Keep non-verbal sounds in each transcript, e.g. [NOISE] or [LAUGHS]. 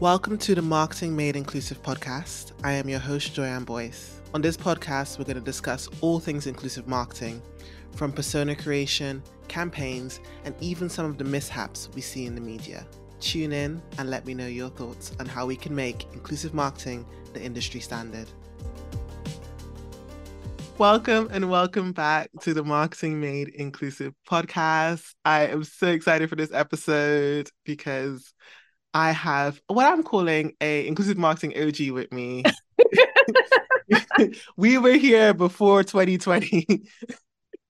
Welcome to the Marketing Made Inclusive podcast. I am your host, Joyann Boyce. On this podcast, we're going to discuss all things inclusive marketing, from persona creation, campaigns, and even some of the mishaps we see in the media. Tune in and let me know your thoughts on how we can make inclusive marketing the industry standard. Welcome and welcome back to the Marketing Made Inclusive podcast. I am so excited for this episode because I have what I'm calling a inclusive marketing OG with me. [LAUGHS] [LAUGHS] we were here before 2020.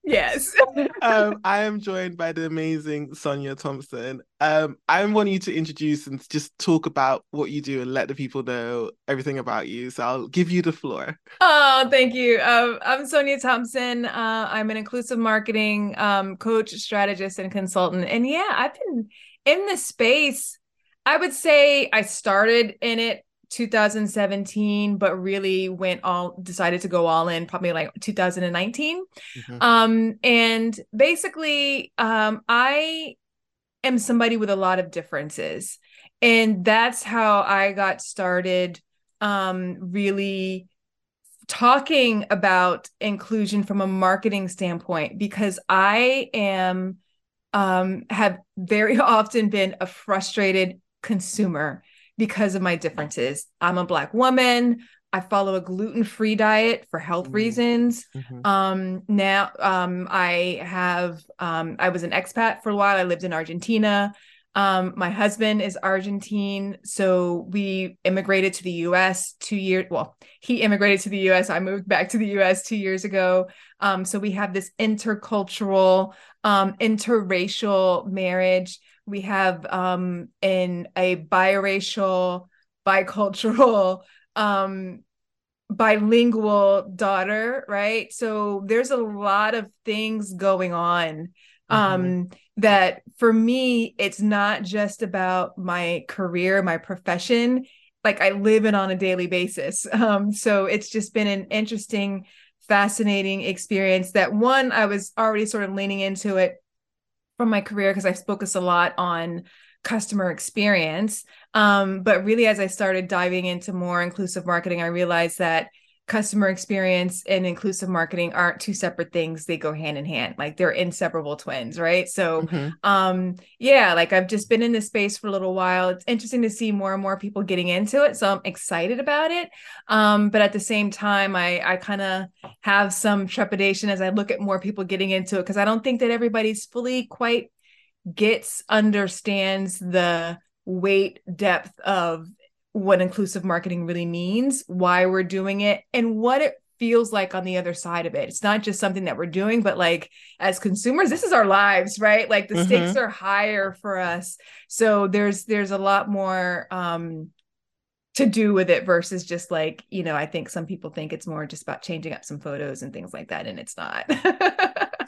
Yes. [LAUGHS] um, I am joined by the amazing Sonia Thompson. Um, I want you to introduce and just talk about what you do and let the people know everything about you. So I'll give you the floor. Oh, thank you. Um, I'm Sonia Thompson. Uh, I'm an inclusive marketing um, coach, strategist, and consultant. And yeah, I've been in this space I would say I started in it 2017 but really went all decided to go all in probably like 2019 mm-hmm. um and basically um i am somebody with a lot of differences and that's how i got started um really talking about inclusion from a marketing standpoint because i am um have very [LAUGHS] often been a frustrated consumer because of my differences. I'm a black woman. I follow a gluten-free diet for health mm-hmm. reasons. Mm-hmm. Um, now um, I have um, I was an expat for a while. I lived in Argentina. Um, my husband is Argentine, so we immigrated to the U.S. two years. Well, he immigrated to the U.S. I moved back to the U.S. two years ago. Um, so we have this intercultural, um, interracial marriage we have um in a biracial bicultural [LAUGHS] um bilingual daughter right? So there's a lot of things going on mm-hmm. um that for me it's not just about my career my profession. Like i live it on a daily basis. [LAUGHS] Um so it's just been an interesting fascinating experience that one i was already sort of leaning into it from my career because I focus a lot on customer experience. Um, but really, as I started diving into more inclusive marketing, I realized that customer experience and inclusive marketing aren't two separate things. They go hand in hand. Like they're inseparable twins right? So mm-hmm. um yeah like i've just been in this space for a little while. It's interesting to see more and more people getting into it so i'm excited about it. Um but at the same time i i kind of have some trepidation as i look at more people getting into it because i don't think that everybody's fully quite gets understands the weight depth of what inclusive marketing really means, why we're doing it, and what it feels like on the other side of it. It's not just something that we're doing, but like as consumers, this is our lives, right? Like the mm-hmm. stakes are higher for us. So there's there's a lot more um to do with it versus just like, you know, I think some people think it's more just about changing up some photos and things like that and it's not.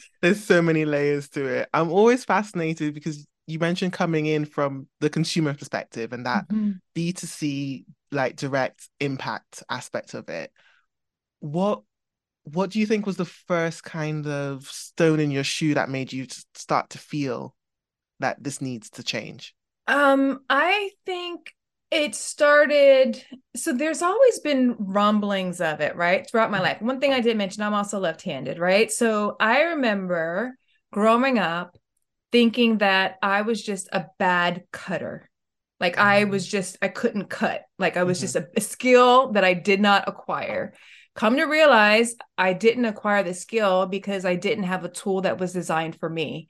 [LAUGHS] there's so many layers to it. I'm always fascinated because you mentioned coming in from the consumer perspective and that mm-hmm. B2C like direct impact aspect of it. What what do you think was the first kind of stone in your shoe that made you start to feel that this needs to change? Um, I think it started so there's always been rumblings of it, right? Throughout my life. One thing I did mention, I'm also left-handed, right? So I remember growing up thinking that I was just a bad cutter. Like mm-hmm. I was just, I couldn't cut. Like I was mm-hmm. just a, a skill that I did not acquire. Come to realize I didn't acquire the skill because I didn't have a tool that was designed for me.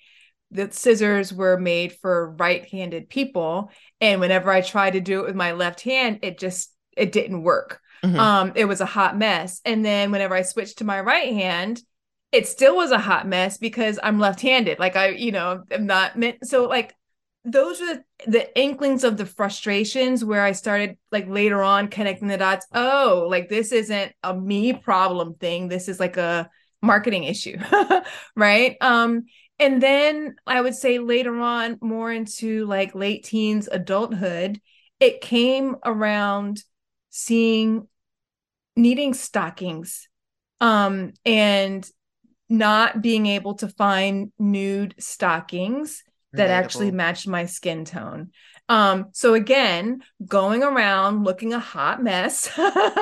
The scissors were made for right-handed people, and whenever I tried to do it with my left hand, it just it didn't work. Mm-hmm. Um, it was a hot mess. And then whenever I switched to my right hand, it still was a hot mess because I'm left-handed. Like I, you know, I'm not meant so like those were the, the inklings of the frustrations where I started like later on connecting the dots. Oh, like this isn't a me problem thing. This is like a marketing issue. [LAUGHS] right. Um, and then I would say later on, more into like late teens, adulthood, it came around seeing needing stockings um and not being able to find nude stockings that actually matched my skin tone. Um, so again, going around looking a hot mess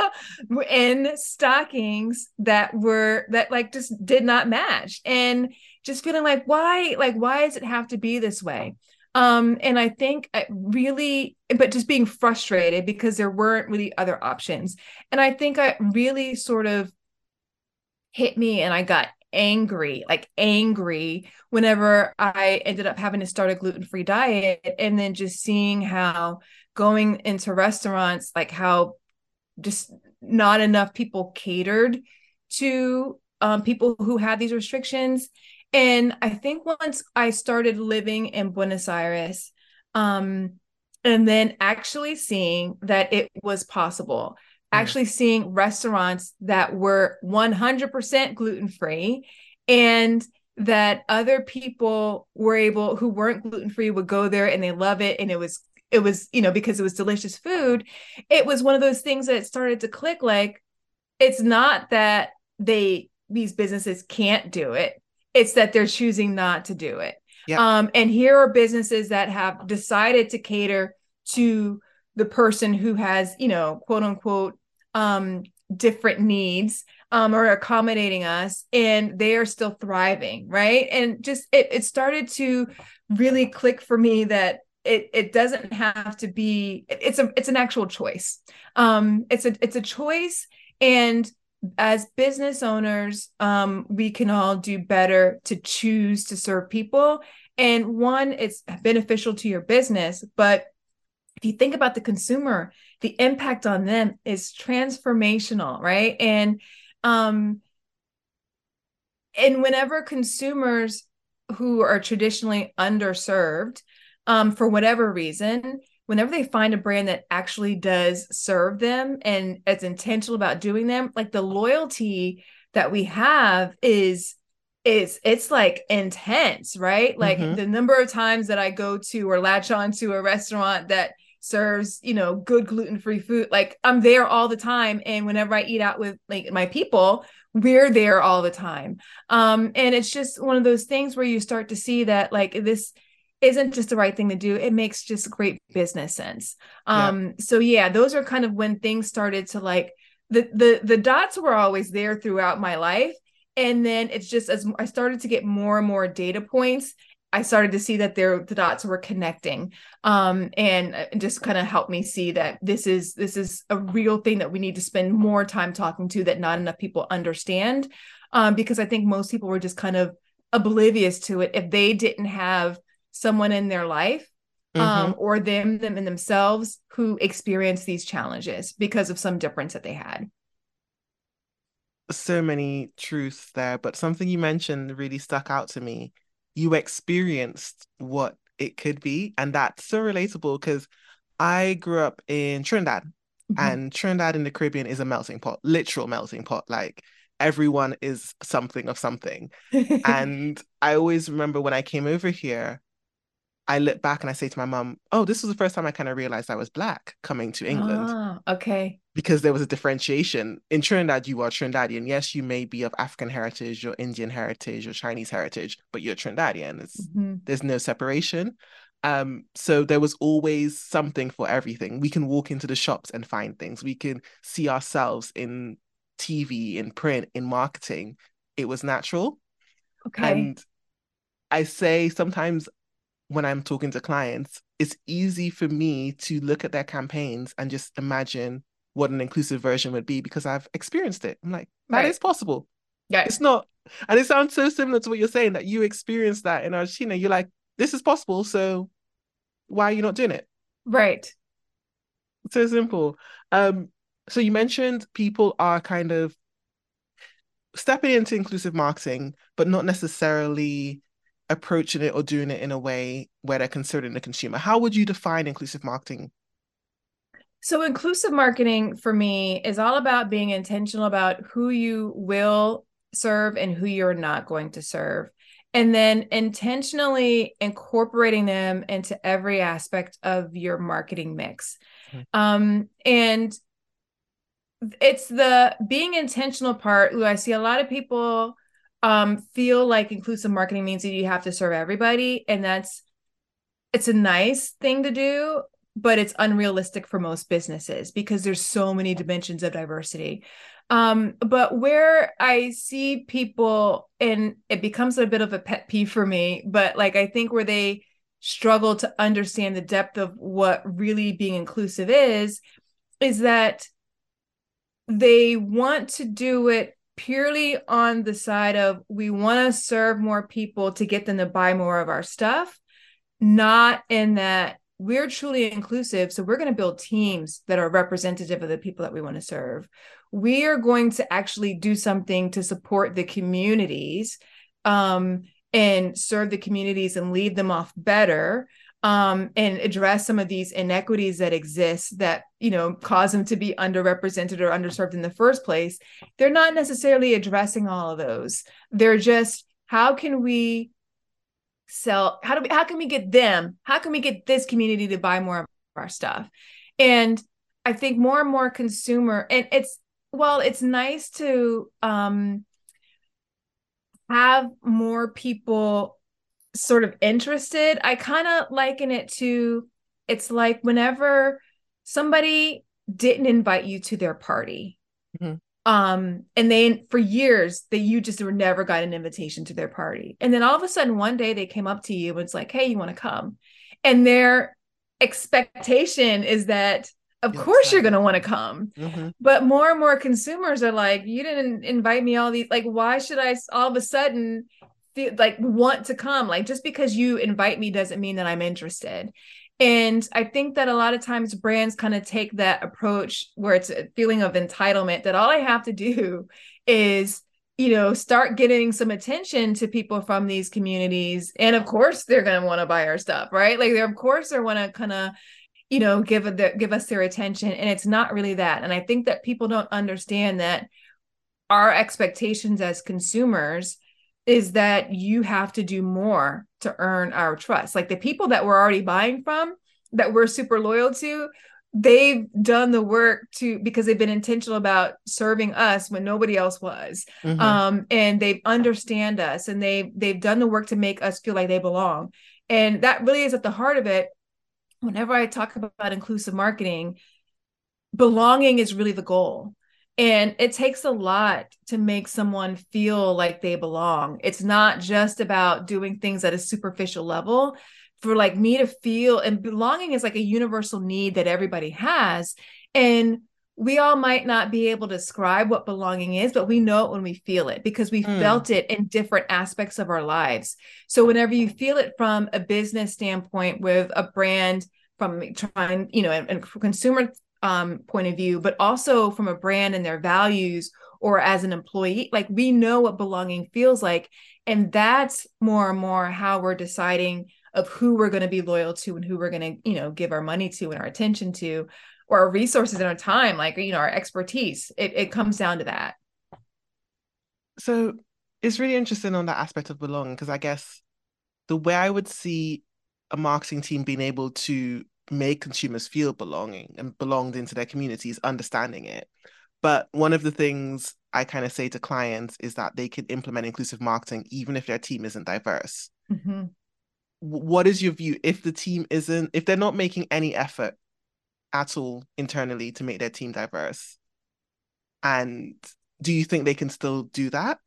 [LAUGHS] in stockings that were that like just did not match and just feeling like why like why does it have to be this way? Um, and I think I really, but just being frustrated because there weren't really other options. And I think I really sort of hit me and I got angry, like angry whenever I ended up having to start a gluten free diet. And then just seeing how going into restaurants, like how just not enough people catered to um, people who had these restrictions. And I think once I started living in Buenos Aires, um, and then actually seeing that it was possible actually seeing restaurants that were 100% gluten free and that other people were able who weren't gluten free would go there and they love it and it was it was you know because it was delicious food. It was one of those things that started to click like it's not that they these businesses can't do it. It's that they're choosing not to do it. Um and here are businesses that have decided to cater to the person who has you know quote unquote um, different needs um, or accommodating us and they are still thriving right? And just it, it started to really click for me that it it doesn't have to be it's a it's an actual choice. Um it's a it's a choice. And as business owners um we can all do better to choose to serve people. And one it's beneficial to your business but if you think about the consumer, the impact on them is transformational, right? And um and whenever consumers who are traditionally underserved um for whatever reason, whenever they find a brand that actually does serve them and is intentional about doing them, like the loyalty that we have is is it's like intense, right? Like mm-hmm. the number of times that I go to or latch on to a restaurant that serves you know good gluten-free food. Like i'm there all the time and whenever i eat out with like my people we're there all the time. Um and it's just one of those things where you start to see that like this isn't just the right thing to do it makes just great business sense. Um yeah. so yeah those are kind of when things started to like the the the dots were always there throughout my life and then it's just as i started to get more and more data points I started to see that there the dots were connecting, um, and uh, just kind of helped me see that this is this is a real thing that we need to spend more time talking to that not enough people understand, um, because I think most people were just kind of oblivious to it if they didn't have someone in their life um, mm-hmm. or them them in themselves who experienced these challenges because of some difference that they had so many truths there but something you mentioned really stuck out to me you experienced what it could be. And that's so relatable because I grew up in Trinidad mm-hmm. and Trinidad in the Caribbean is a melting pot, literal melting pot. Like everyone is something of something. [LAUGHS] and I always remember when I came over here, I look back and I say to my mom, "Oh, this was the first time I kind of realized I was black coming to England." Ah, okay. Because there was a differentiation in Trinidad. You are Trinidadian. Yes, you may be of African heritage, or Indian heritage, or Chinese heritage, but you're Trinidadian. Mm-hmm. There's no separation. Um, so there was always something for everything. We can walk into the shops and find things. We can see ourselves in TV, in print, in marketing. It was natural. Okay. And I say sometimes when I'm talking to clients, it's easy for me to look at their campaigns and just imagine what an inclusive version would be because I've experienced it. I'm like, that right. is possible. Yeah. It's not. And it sounds so similar to what you're saying that you experienced that in Argentina. You're like, this is possible. So why are you not doing it? Right. So simple. Um, so you mentioned people are kind of stepping into inclusive marketing, but not necessarily approaching it or doing it in a way where they're considering the consumer. How would you define inclusive marketing? So, inclusive marketing for me is all about being intentional about who you will serve and who you're not going to serve. And then intentionally incorporating them into every aspect of your marketing mix. Mm-hmm. Um, and it's the being intentional part. I see a lot of people um, feel like inclusive marketing means that you have to serve everybody, and that's it's a nice thing to do but it's unrealistic for most businesses because there's so many dimensions of diversity. Um, but where i see people and it becomes a bit of a pet peeve for me but like i think where they struggle to understand the depth of what really being inclusive is is that they want to do it purely on the side of we want to serve more people to get them to buy more of our stuff not in that we're truly inclusive. So we're going to build teams that are representative of the people that we want to serve. We are going to actually do something to support the communities um, and serve the communities and lead them off better um, and address some of these inequities that exist that you know cause them to be underrepresented or underserved in the first place. They're not necessarily addressing all of those. They're just how can we sell how do we how can we get them how can we get this community to buy more of our stuff? And i think more and more consumer and it's well it's nice to um have more people sort of interested i kind of liken it to it's like whenever somebody didn't invite you to their party mm-hmm um and they for years that you just were never got an invitation to their party. And then all of a sudden one day they came up to you and it's like hey you want to come? And their expectation is that of yes, course you're going to want to come. Mm-hmm. but more and more consumers are like you didn't invite me all these like why should i all of a sudden feel like want to come? Like just because you invite me doesn't mean that i'm interested and I think that a lot of times brands kind of take that approach where it's a feeling of entitlement that all I have to do is, you know, start getting some attention to people from these communities. And of course, they're going to want to buy our stuff, right? Like, they're, of course, they want to kind of, you know, give a, give us their attention. And it's not really that. And I think that people don't understand that our expectations as consumers is that you have to do more to earn our trust. Like the people that we're already buying from, that we're super loyal to, they've done the work to because they've been intentional about serving us when nobody else was. Mm-hmm. Um, and they understand us and they they've done the work to make us feel like they belong. And that really is at the heart of it. Whenever I talk about inclusive marketing, belonging is really the goal. And it takes a lot to make someone feel like they belong. It's not just about doing things at a superficial level. For like me to feel and belonging is like a universal need that everybody has. And we all might not be able to describe what belonging is, but we know it when we feel it because we mm. felt it in different aspects of our lives. So whenever you feel it from a business standpoint with a brand, from trying, you know, and, and consumer um, point of view, but also from a brand and their values or as an employee. Like we know what belonging feels like. And that's more and more how we're deciding of who we're going to be loyal to and who we're going to, you know, give our money to and our attention to or our resources and our time, like, you know, our expertise. It, it comes down to that. So it's really interesting on that aspect of belonging because I guess the way I would see a marketing team being able to make consumers feel belonging and belonged into their communities, understanding it. But one of the things I kind of say to clients is that they can implement inclusive marketing even if their team isn't diverse. Mm-hmm. What is your view if the team isn't, if they're not making any effort at all internally to make their team diverse? And do you think they can still do that?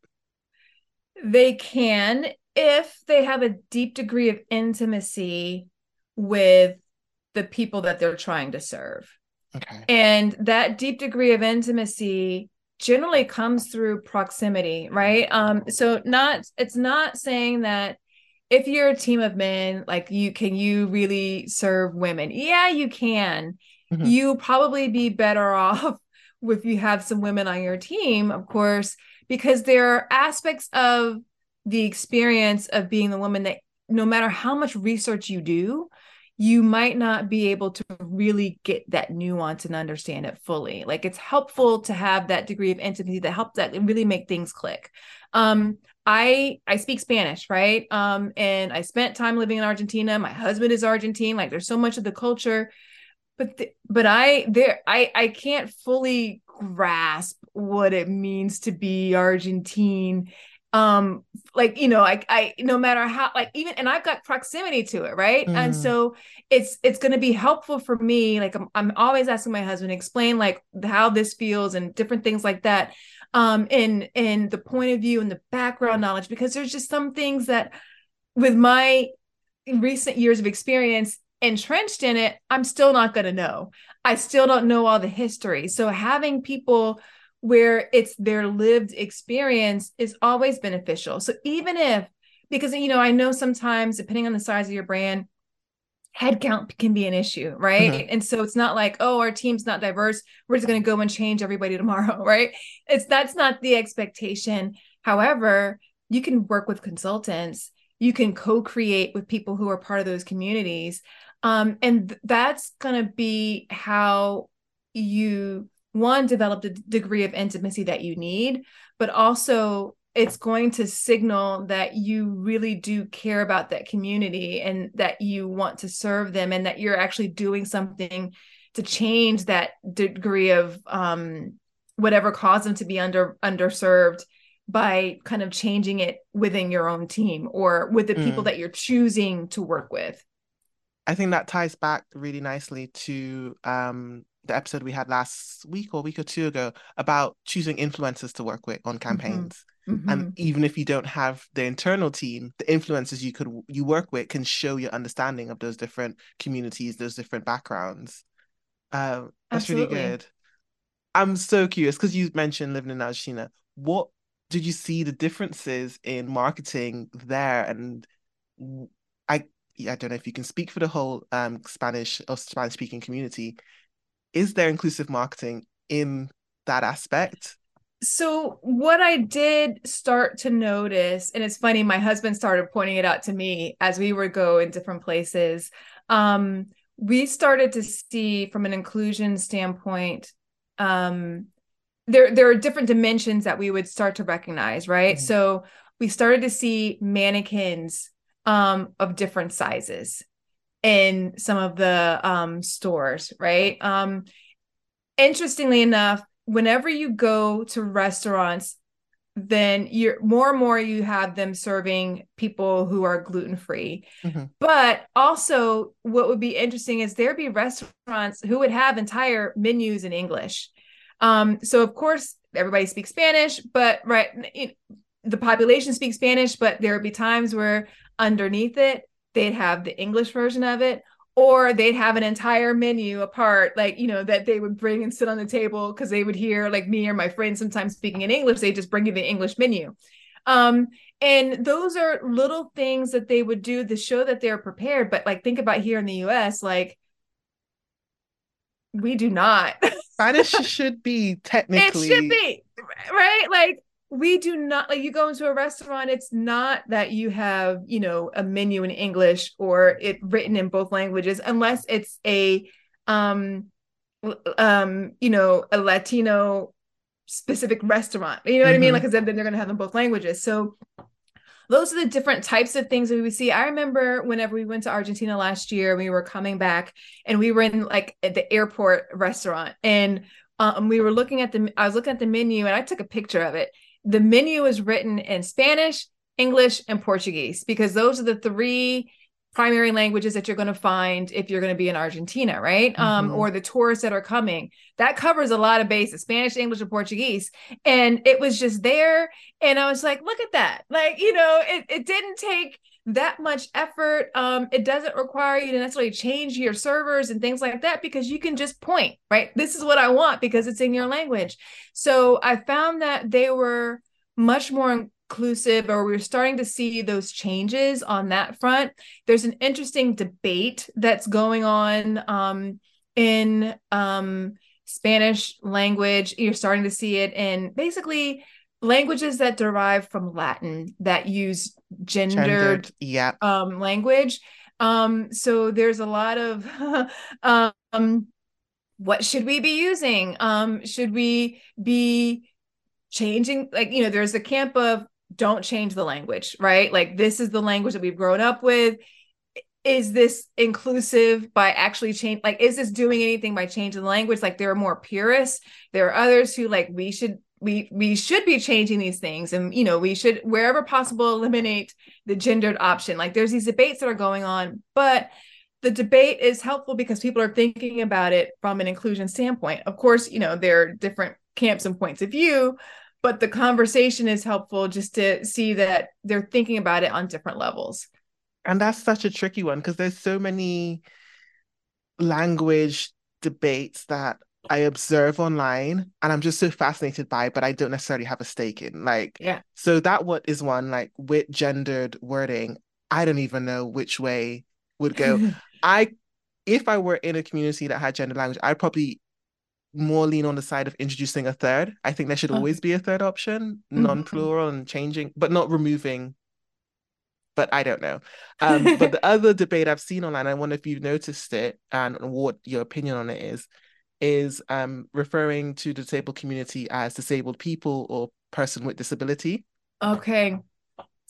They can if they have a deep degree of intimacy with the people that they're trying to serve. Okay. And that deep degree of intimacy generally comes through proximity, right? Um so not it's not saying that if you're a team of men, like you can you really serve women? Yeah, you can. Mm-hmm. You probably be better [LAUGHS] off if you have some women on your team, of course, because there are aspects of the experience of being the woman that no matter how much research you do, you might not be able to really get that nuance and understand it fully. Like it's helpful to have that degree of intimacy that helps that really make things click. Um, I I speak Spanish, right? Um, and I spent time living in Argentina. My husband is Argentine. Like there's so much of the culture, but but I there I I can't fully grasp what it means to be Argentine um like you know like i no matter how like even and i've got proximity to it right? Mm. and so it's it's going to be helpful for me like I'm, I'm always asking my husband explain like how this feels and different things like that um in in the point of view and the background knowledge because there's just some things that with my recent years of experience entrenched in it i'm still not going to know. I still don't know all the history. So having people where it's their lived experience is always beneficial. So even if, because, you know, I know sometimes depending on the size of your brand, headcount can be an issue, right? Mm-hmm. And so it's not like, oh, our team's not diverse. We're just going to go and change everybody [LAUGHS] tomorrow, right? It's that's not the expectation. However, you can work with consultants, you can co-create with people who are part of those communities. Um, and th- that's going to be how you one develop the degree of intimacy that you need but also it's going to signal that you really do care about that community and that you want to serve them and that you're actually doing something to change that degree of um, whatever caused them to be under underserved by kind of changing it within your own team or with the people mm. that you're choosing to work with i think that ties back really nicely to um, the episode we had last week or week or two ago about choosing influencers to work with on mm-hmm. campaigns. Mm-hmm. And even if you don't have the internal team, the influencers you could you work with can show your understanding of those different communities, those different backgrounds. Uh, that's Absolutely. really good. I'm so curious because you mentioned living in Argentina. What did you see the differences in marketing there? And I I don't know if you can speak for the whole um, Spanish or Spanish speaking community, is there inclusive marketing in that aspect? So, what I did start to notice, and it's funny, my husband started pointing it out to me as we would go in different places. Um, we started to see from an inclusion standpoint, um, there there are different dimensions that we would start to recognize, right? Mm-hmm. So we started to see mannequins um, of different sizes in some of the um, stores, right? Um, interestingly enough, whenever you go to restaurants, then you're more and more you have them serving people who are gluten free. Mm-hmm. But also, what would be interesting is there'd be restaurants who would have entire menus in English. Um, so of course, everybody speaks Spanish, but right, it, the population speaks Spanish, but there would be times where underneath it they'd have the English version of it, or they'd have an entire menu apart, like, you know, that they would bring and sit on the table because they would hear like me or my friends sometimes speaking in English, they just bring you the English menu. Um, and those are little things that they would do to show that they're prepared. But like, think about here in the US, like, we do not. Spanish [LAUGHS] should be technically. It should be, right? Like, we do not like you go into a restaurant it's not that you have you know a menu in english or it written in both languages unless it's a um um you know a latino specific restaurant you know what mm-hmm. i mean mm-hmm. like then they're going to have them both languages so those are the different types of things that we would see. I remember whenever we went to Argentina last year, we were coming back and we were in like the airport restaurant and um, we were looking at the, I was looking at the menu and I took a picture of it the menu is written in Spanish, English, and Portuguese because those are the three primary languages that you're going to find if you're going to be in Argentina, right? Um, mm-hmm. Um, or the tourists that are coming. That covers a lot of bases Spanish, English, and Portuguese. And it was just there. And I was like, look at that. Like, you know, it, it didn't take that much effort. Um, it doesn't require you to necessarily change your servers and things like that because you can just point, right? This is what I want because it's in your language. So I found that they were much more inclusive, or we are starting to see those changes on that front. There's an interesting debate that's going on um, in um, Spanish language. You're starting to see it in basically languages that derive from Latin that use gendered, gendered yeah. um, language. Um, so there's a lot of [LAUGHS] um, what should we be using? Um, should we be changing? Like, you know, there's a camp of don't change the language, right? Like, this is the language that we've grown up with is this inclusive by actually change like is this doing anything by changing the language like there are more purists there are others who like we should we we should be changing these things and you know we should wherever possible eliminate the gendered option. Like there's these debates that are going on but the debate is helpful because people are thinking about it from an inclusion standpoint. Of course you know there are different camps and points of view but the conversation is helpful just to see that they're thinking about it on different levels. And that's such a tricky one because there's so many language debates that I observe online and I'm just so fascinated by, but I don't necessarily have a stake in. Like, yeah. So that what is one like with gendered wording, I don't even know which way would go. [LAUGHS] I, if I were in a community that had gender language, I'd probably more lean on the side of introducing a third. I think there should always be a third option, mm-hmm. non-plural and changing, but not removing. But I don't know. Um, but [LAUGHS] the other debate I've seen online, I wonder if you've noticed it and what your opinion on it is is um, referring to the disabled community as disabled people or person with disability. Okay.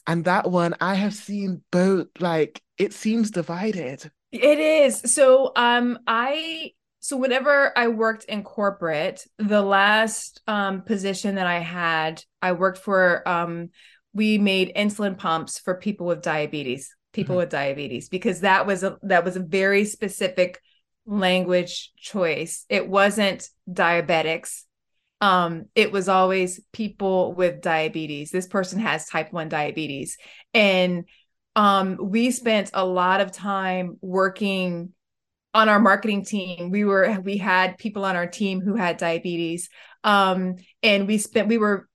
And that one I have seen both like it seems divided. It is. So um I so whenever I worked in corporate, the last um position that I had, I worked for um we made insulin pumps for people with diabetes, people mm-hmm. with diabetes because that was a that was a very specific language choice. It wasn't diabetics. Um, it was always people with diabetes. This person has type 1 diabetes. And um, we spent a lot of time working on our marketing team. We were we had people on our team who had diabetes. Um, and we spent we were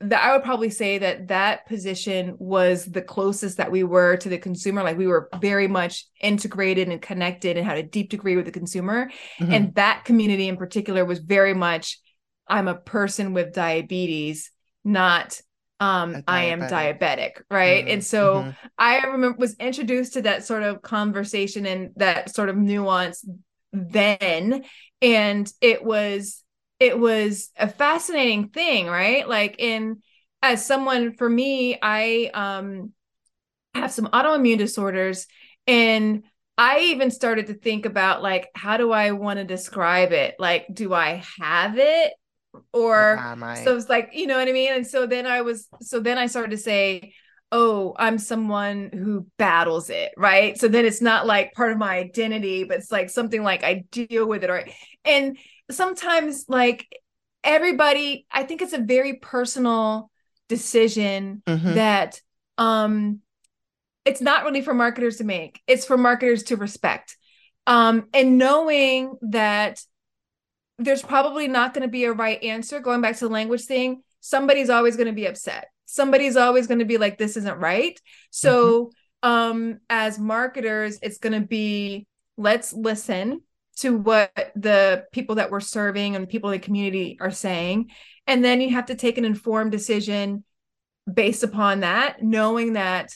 that I would probably say that that position was the closest that we were to the consumer. Like we were very much integrated and connected and had a deep degree with the consumer. Mm-hmm. And that community in particular was very much, I'm a person with diabetes, not um I am diabetic, right? Mm-hmm. And so mm-hmm. I remember was introduced to that sort of conversation and that sort of nuance then. And it was it was a fascinating thing, right? Like in as someone for me, I um have some autoimmune disorders and I even started to think about like how do I want to describe it? Like do I have it or so it's like, you know what I mean? And so then I was so then I started to say oh, I'm someone who battles it, right? So then it's not like part of my identity, but it's like something like I deal with it, right? And sometimes like everybody i think it's a very personal decision mm-hmm. that um it's not really for marketers to make. It's for marketers to respect. Um and knowing that there's probably not going to be a right answer going back to the language thing somebody's always going to be upset. Somebody's always going to be like this isn't right. So mm-hmm. um as marketers it's going to be let's listen to what the people that we're serving and people in the community are saying. And then you have to take an informed decision based upon that, knowing that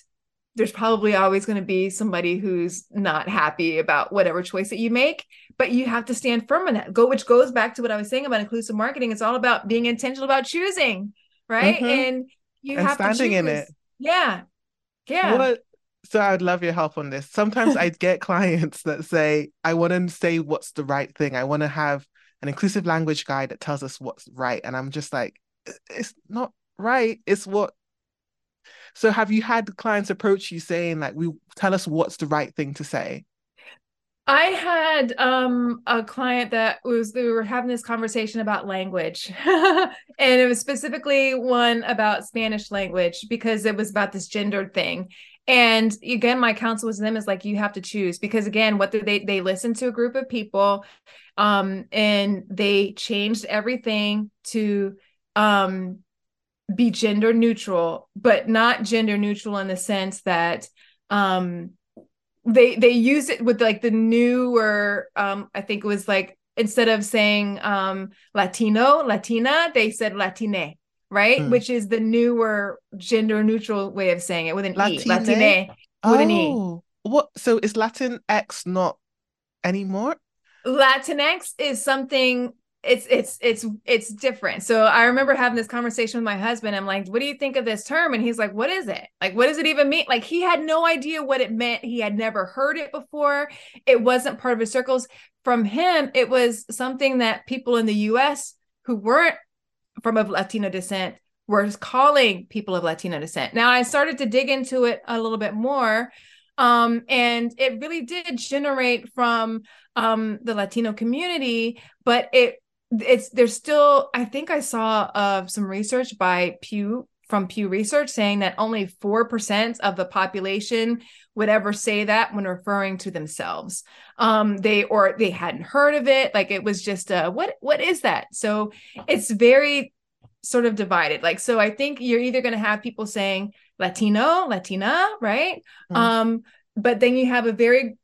there's probably always going to be somebody who's not happy about whatever choice that you make, but you have to stand firm on that. Go, which goes back to what I was saying about inclusive marketing. It's all about being intentional about choosing, right? Mm-hmm. And you and have standing to choose. in it. Yeah. Yeah. What so I'd love your help on this. Sometimes I get [LAUGHS] clients that say, I want to say what's the right thing. I want to have an inclusive language guide that tells us what's right. And I'm just like, it's not right. It's what. So have you had clients approach you saying, like, we tell us what's the right thing to say? I had um, a client that was we were having this conversation about language, [LAUGHS] and it was specifically one about Spanish language because it was about this gendered thing. And again, my counsel with them is like you have to choose because again, what they they listen to a group of people, um, and they changed everything to um be gender neutral, but not gender neutral in the sense that um they they use it with like the newer um I think it was like instead of saying um Latino, Latina, they said Latine right? Mm. Which is the newer gender neutral way of saying it with an Latine? E. Latine oh, with an E. Oh, what? So is Latinx not anymore? Latinx is something it's it's it's it's different. So I remember having this conversation with my husband. I'm like, "What do you think of this term?" And he's like, "What is it? Like, what does it even mean?" Like, he had no idea what it meant. He had never heard it before. It wasn't part of his circles. From him, it was something that people in the U.S. who weren't from of Latino descent were calling people of Latino descent. Now I started to dig into it a little bit more. Um, and it really did generate from um, the Latino community, but it it's there's still I think I saw uh, some research by Pew from Pew Research saying that only 4% of the population would ever say that when referring to themselves. Um, they or they hadn't heard of it. Like it was just a what what is that? So it's very sort of divided. Like so I think you're either going to have people saying Latino, Latina, right? Mm-hmm. Um, but then you have a very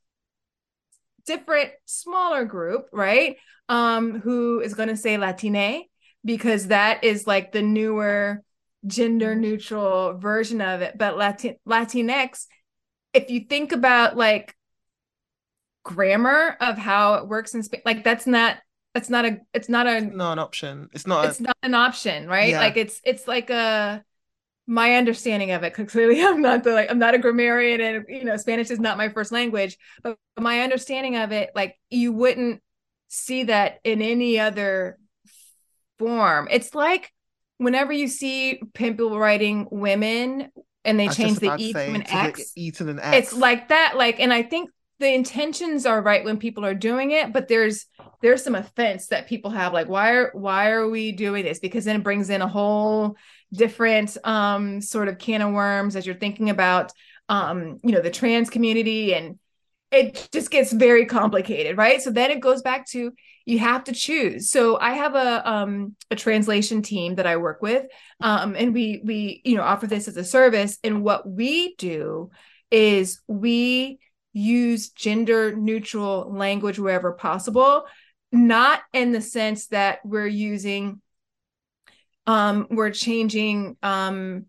different smaller group, right? Um, who is going to say Latine because that is like the newer gender mm-hmm. neutral version of it. But Latin Latinx, if you think about like grammar of how it works in Spain, like that's not that's not a it's not a not an option. It's not it's a, not an option, right? Yeah. Like it's it's like a my understanding of it because clearly [LAUGHS] i'm not the like i'm not a grammarian and you know spanish is not my first language but my understanding of it like you wouldn't see that in any other form it's like whenever you see people writing women and they change the E to an X, E to an X, it's like that. Like, and I think the intentions are right when people are doing it, but there's there's some offense that people have. Like, why are why are we doing this? Because then it brings in a whole different um sort of can of worms as you're thinking about um you know the trans community and it just gets very complicated right so then it goes back to you have to choose. So i have a um a translation team that i work with um and we we you know offer this as a service. And what we do is we use gender neutral language wherever possible not in the sense that we're using um we're changing um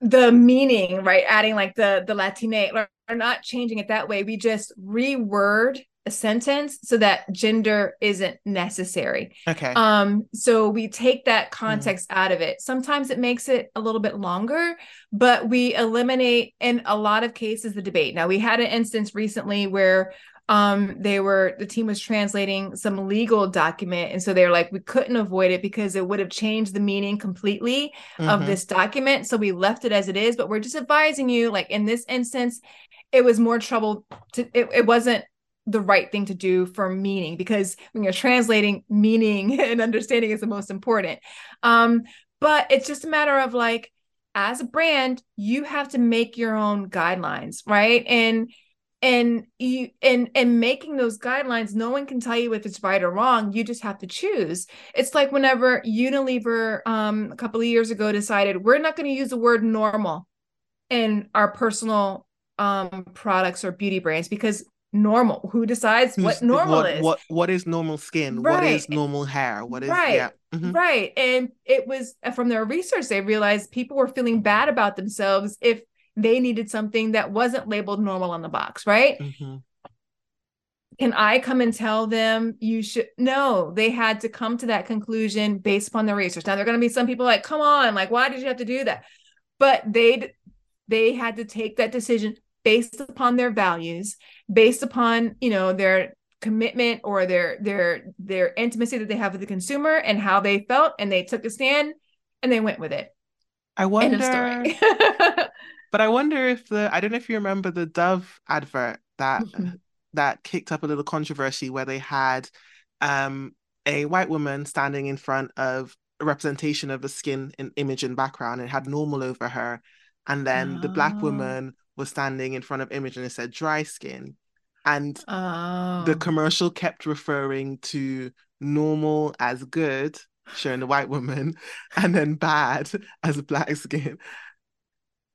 the meaning right? Adding like the the latine are not changing it that way. We just reword sentence so that gender isn't necessary. Okay. Um so we take that context mm. out of it. Sometimes it makes it a little bit longer, but we eliminate in a lot of cases the debate. Now we had an instance recently where um they were the team was translating some legal document and so they're like we couldn't avoid it because it would have changed the meaning completely mm-hmm. of this document so we left it as it is but we're just advising you like in this instance it was more trouble to it, it wasn't the right thing to do for meaning because when you're translating meaning [LAUGHS] and understanding is the most important. Um but it's just a matter of like as a brand you have to make your own guidelines right? And and you and and making those guidelines no one can tell you if it's right or wrong. You just have to choose. It's like whenever unilever um a couple of years ago decided we're not going to use the word normal in our personal um products or beauty brands because normal who decides Who's, what normal what, is. what what is normal skin? Right. what is normal hair? What is right. yeah. Mm-hmm. right. And it was from their research they realized people were feeling bad about themselves if they needed something that wasn't labeled normal on the box right? Mm-hmm. can i come and tell them you should no they had to come to that conclusion based upon the research. Now there are going to be some people like come on like why did you have to do that? But they they had to take that decision based upon their values based upon you know their commitment or their their their intimacy that they have with the consumer and how they felt and they took a stand and they went with it i wonder [LAUGHS] but i wonder if the i don't know if you remember the dove advert that mm-hmm. that kicked up a little controversy where they had um a white woman standing in front of a representation of a skin and image and background and had normal over her and then oh. the black oh. woman was standing in front of image and it said dry skin. And oh. the commercial kept referring to normal as good showing the white woman [LAUGHS] and then bad as black skin.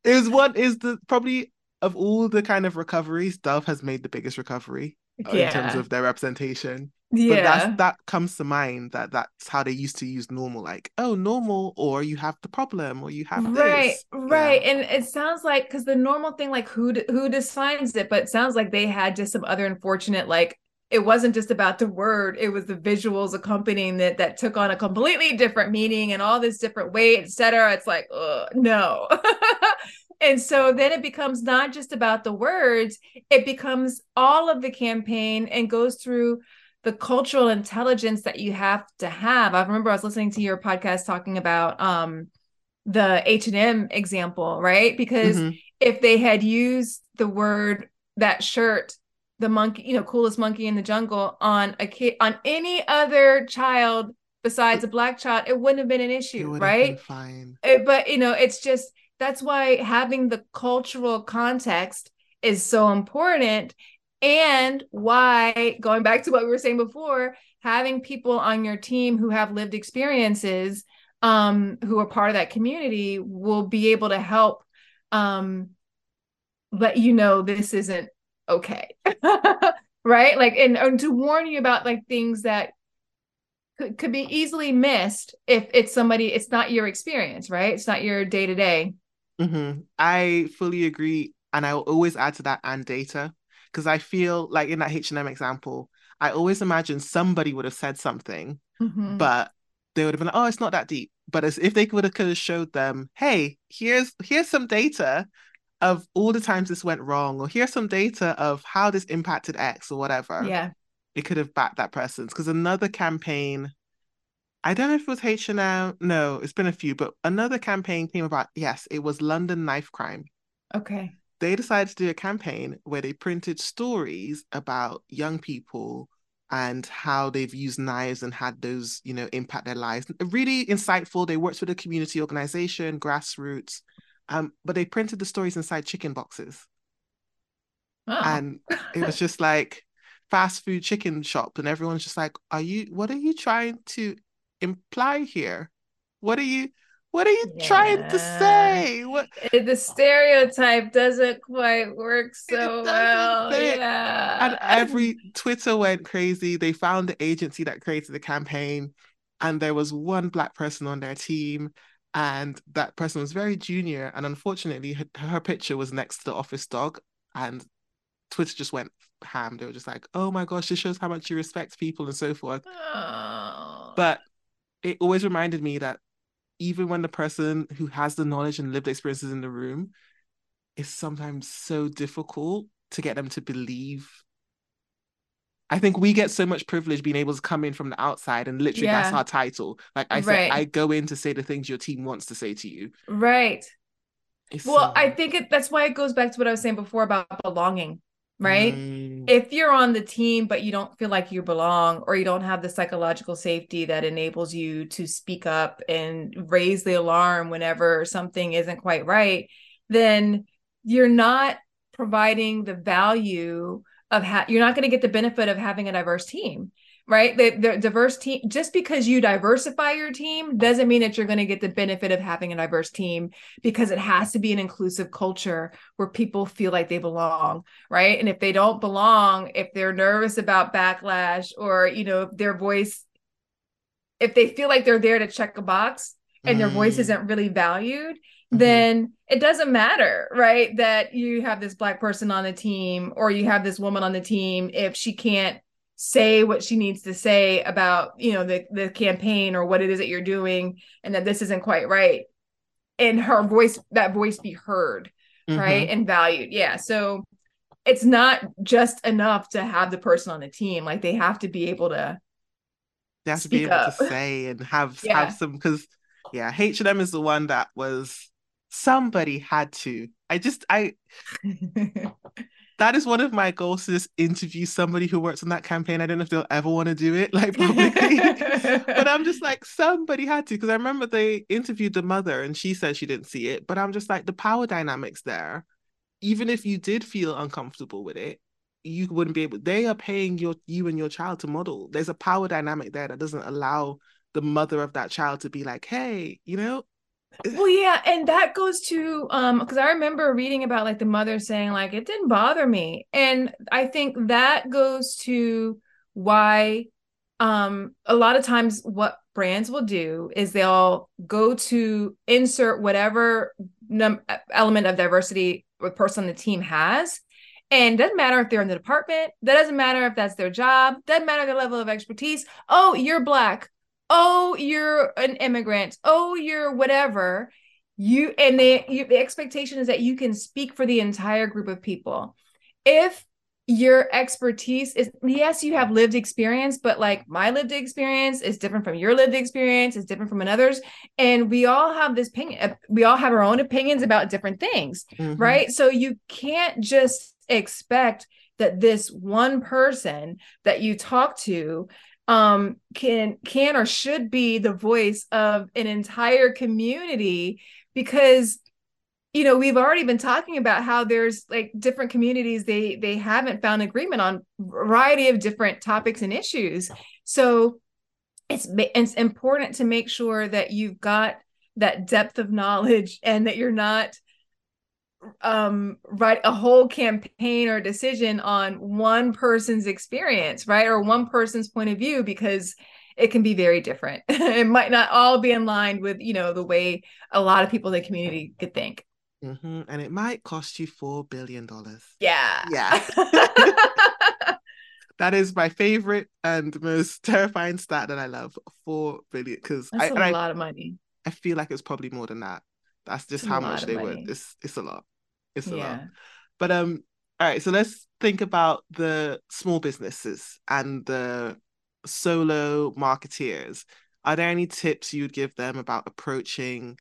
Is what is the probably of all the kind of recoveries dove has made the biggest recovery yeah. in terms of their representation yeah. But that's that comes to mind that that's how they used to use normal, like, oh, normal, or you have the problem, or you have right, this. right. Yeah. And it sounds like because the normal thing, like who who defines it, but it sounds like they had just some other unfortunate, like it wasn't just about the word, it was the visuals accompanying that that took on a completely different meaning and all this different weight, etc. It's like, no. [LAUGHS] and so then it becomes not just about the words, it becomes all of the campaign and goes through the cultural intelligence that you have to have. I remember I was listening to your podcast talking about um the H&M example, right? Because mm-hmm. if they had used the word that shirt the monkey, you know, coolest monkey in the jungle on a kid on any other child besides a black child, it wouldn't have been an issue, right? fine. It, but you know, it's just that's why having the cultural context is so important. And why going back to what we were saying before having people on your team who have lived experiences um, who are part of that community will be able to help um, let you know this isn't okay. [LAUGHS] Right? Like and, and to warn you about like things that could, could be easily missed if it's somebody it's not your experience right? It's not your day to day day i fully agree and i will always add to that and data because i feel like in that h&m example i always imagine somebody would have said something mm-hmm. but they would have been like oh it's not that deep but as if they would have could have showed them hey here's here's some data of all the times this went wrong, or here's some data of how this impacted X or whatever. Yeah. It could have backed that person's because another campaign, I don't know if it was H&M. No, it's been a few, but another campaign came about. Yes, it was London knife crime. Okay. They decided to do a campaign where they printed stories about young people and how they've used knives and had those, you know, impact their lives. Really insightful. They worked with a community organization, grassroots, um, but they printed the stories inside chicken boxes. Oh. And it was just like fast food chicken shop, and everyone's just like, Are you what are you trying to imply here? What are you what are you yeah. trying to say? What the stereotype doesn't quite work so well. Fit. Yeah. And every Twitter went crazy. They found the agency that created the campaign, and there was one black person on their team and that person was very junior and unfortunately her, her, picture was next to the office dog and twitter just went ham they were just like oh my gosh this shows how much you respect people and so forth oh. but it always reminded me that even when the person who has the knowledge and lived experiences in the room is sometimes so difficult to get them to believe I think we get so much privilege being able to come in from the outside and literally yeah. that's our title. Like I said, I go in to say the things your team wants to say to you. Right. It's well, so... I think it, that's why it goes back to what I was saying before about belonging, right? Mm. If you're on the team, but you don't feel like you belong, or you don't have the psychological safety that enables you to speak up and raise the alarm whenever something isn't quite right, then you're not providing the value of ha- you're not going to get the benefit of having a diverse team right the, the diverse team just because you diversify your team doesn't mean that you're going to get the benefit of having a diverse team because it has to be an inclusive culture where people feel like they belong right and if they don't belong if they're nervous about backlash or you know their voice if they feel like they're there to check a box and mm. their voice mm. isn't really valued mm-hmm. then it doesn't matter, right? That you have this black person on the team or you have this woman on the team if she can't say what she needs to say about, you know, the the campaign or what it is that you're doing and that this isn't quite right. And her voice that voice be heard, mm-hmm. right? And valued. Yeah. So it's not just enough to have the person on the team. Like they have to be able to they have to be able up. to say and have [LAUGHS] yeah. have some because yeah, H&M is the one that was somebody had to. I just I [LAUGHS] that is one of my goals to just interview somebody who works on that campaign. I don't know if they'll ever want to do it [LAUGHS] like publicly. [LAUGHS] but I'm just like, somebody had to, because I remember they interviewed the mother and she said she didn't see it. But I'm just like the power dynamics there, even if you did feel uncomfortable with it, you wouldn't be able they are paying your you and your child to model. There's a power dynamic there that doesn't allow the mother of that child to be like, hey, you know, well yeah and that goes to um because i remember reading about like the mother saying like it didn't bother me and i think that goes to why um a lot of times what brands will do is they'll go to insert whatever num- element of diversity the person on the team has and doesn't matter if they're in the department that doesn't matter if that's their job doesn't matter their level of expertise oh you're black oh you're an immigrant. Oh you're whatever. You and they you, the expectation is that you can speak for the entire group of people. If your expertise is yes you have lived experience but like my lived experience is different from your lived experience is different from another's. And we all have this opinion uh, we all have our own opinions about different things mm-hmm. right? So you can't just expect that this one person that you talk to um can can or should be the voice of an entire community because you know we've already been talking about how there's like different communities they they haven't found agreement on variety of different topics and issues. So it's it's important to make sure that you've got that depth of knowledge and that you're not um write a whole campaign or decision on one person's experience right or one person's point of view because it can be very different. [LAUGHS] It might not all be in line with you know the way a lot of people in the community could think. Mm-hmm. and it might cost you four billion dollars. Yeah. Yeah. [LAUGHS] That is my favorite and most terrifying stat that i love four billion because that's I, a lot of money. I feel like it's probably more than that. That's just how much they would it's it's a lot it's a yeah. lot. But um, all right, so let's think about the small businesses and the solo marketeers. Are there any tips you'd give them about approaching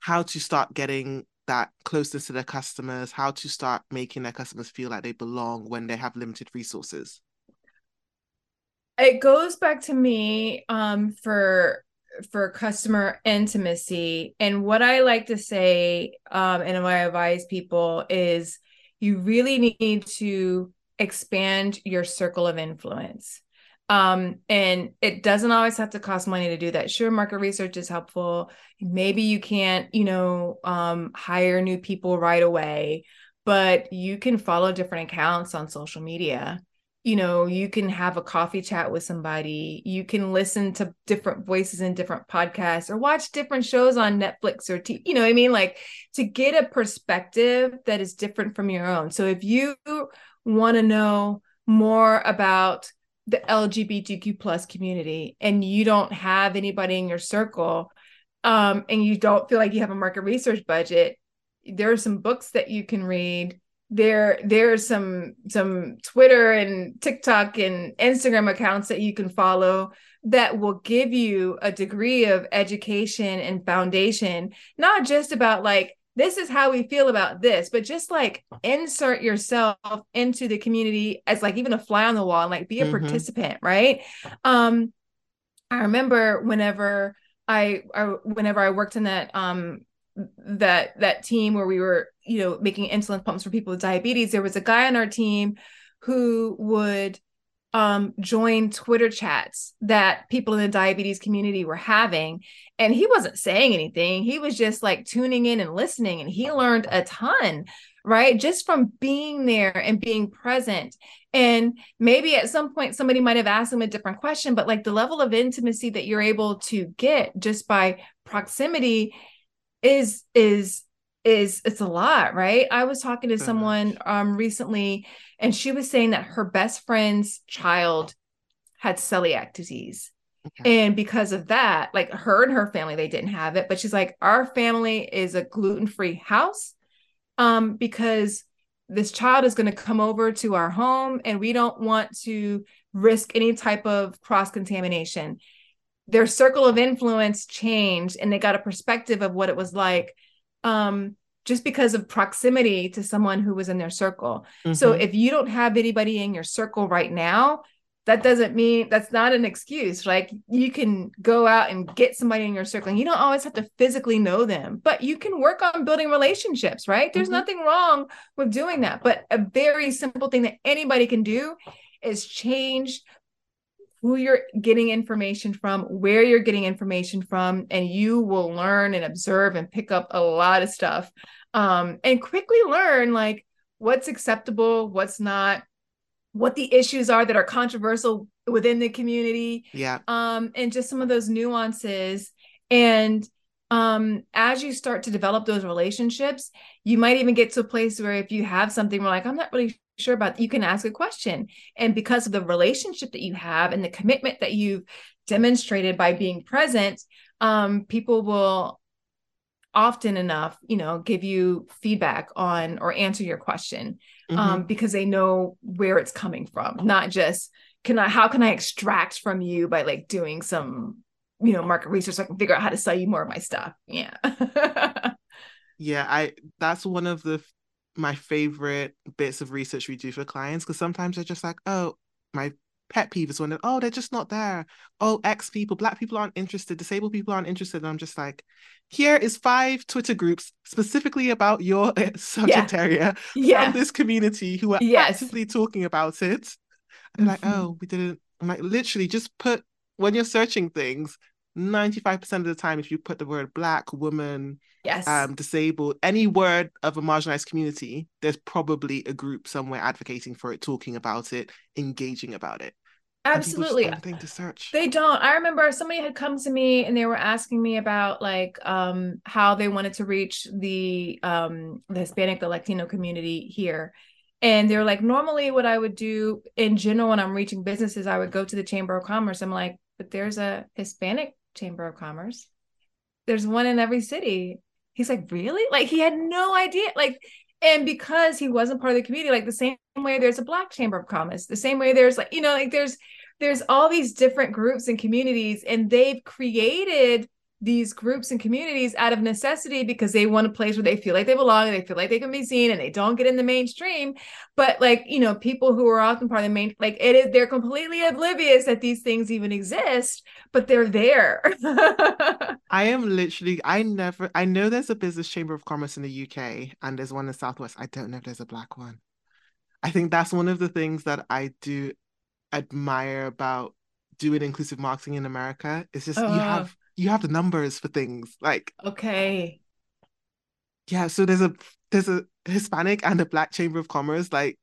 how to start getting that closeness to their customers, how to start making their customers feel like they belong when they have limited resources? It goes back to me um, for for customer intimacy. And what I like to say, um, and what I advise people is you really need to expand your circle of influence. Um, and it doesn't always have to cost money to do that. Sure, market research is helpful. Maybe you can't, you know, um, hire new people right away, but you can follow different accounts on social media you know you can have a coffee chat with somebody you can listen to different voices in different podcasts or watch different shows on netflix or t- you know what i mean? Like to get a perspective that is different from your own. So if you want to know more about the lgbtq plus community and you don't have anybody in your circle um, and you don't feel like you have a market research budget there are some books that you can read there there's some some Twitter and TikTok and Instagram accounts that you can follow that will give you a degree of education and foundation not just about like this is how we feel about this but just like insert yourself into the community as like even a fly on the wall and like be a mm-hmm. participant right um i remember whenever I, I whenever i worked in that um that that team where we were you know making insulin pumps for people with diabetes there was a guy on our team who would um, join Twitter chats that people in the diabetes community were having. And he wasn't saying anything. He was just like tuning in and listening. And he learned a ton, right? Just from being there and being present. And maybe at some point somebody might have asked him a different question, but like the level of intimacy that you're able to get just by proximity is is is it's a lot right? I was talking to someone um recently and she was saying that her best friend's child had celiac disease. Okay. and because of that like her and her family they didn't have it but she's like our family is a gluten-free house um because this child is going to come over to our home and we don't want to risk any type of cross contamination their circle of influence changed and they got a perspective of what it was like um, just because of proximity to someone who was in their circle. Mm-hmm. So if you don't have anybody in your circle right now, that doesn't mean that's not an excuse. Like you can go out and get somebody in your circle. And you don't always have to physically know them, but you can work on building relationships, right? There's mm-hmm. nothing wrong with doing that. But a very simple thing that anybody can do is change who you're getting information from, where you're getting information from, and you will learn and observe and pick up a lot of stuff um, and quickly learn like what's acceptable, what's not, what the issues are that are controversial within the community. Yeah. Um, and just some of those nuances. And um, as you start to develop those relationships, you might even get to a place where if you have something, we're like, I'm not really sure about you can ask a question and because of the relationship that you have and the commitment that you've demonstrated by being present um, people will often enough you know give you feedback on or answer your question um, mm-hmm. because they know where it's coming from, not just can I how can I extract from you by like doing some you know market research so I can figure out how to sell you more of my stuff. Yeah. [LAUGHS] yeah, I that's one of the my favorite bits of research we do for clients because sometimes they're just like, oh, my pet peeve is when they're, oh, they're just not there. Oh, X people, black people aren't interested, disabled people aren't interested. And I'm just like, here is five Twitter groups specifically about your subject yeah. area [LAUGHS] yeah. from this community who are yes. actively talking about it. And mm-hmm. like, oh, we didn't. I'm like, literally, just put when you're searching things, 95% of the time, if you put the word black, woman, yes, um, disabled, any word of a marginalized community, there's probably a group somewhere advocating for it, talking about it, engaging about it. Absolutely. Thing to search. They don't. I remember somebody had come to me and they were asking me about like um how they wanted to reach the um the Hispanic, the Latino community here. And they're like, normally what I would do in general when I'm reaching businesses, I would go to the Chamber of Commerce. I'm like, but there's a Hispanic Chamber of Commerce. There's one in every city. He's like, really? Like he had no idea. Like, and because he wasn't part of the community, like the same way there's a Black Chamber of Commerce, the same way there's like, you know, like there's there's all these different groups and communities, and they've created these groups and communities out of necessity because they want a place where they feel like they belong and they feel like they can be seen and they don't get in the mainstream. But like you know people who are often part of the main like it is they're completely oblivious that these things even exist but they're there. [LAUGHS] I am literally i never i know there's a business chamber of commerce in the uk and there's one in the southwest. I don't know if there's a black one. I think that's one of the things that i do admire about doing inclusive marketing in america it's just uh. you have you have the numbers for things like okay. yeah so there's a there's a hispanic and a black chamber of commerce like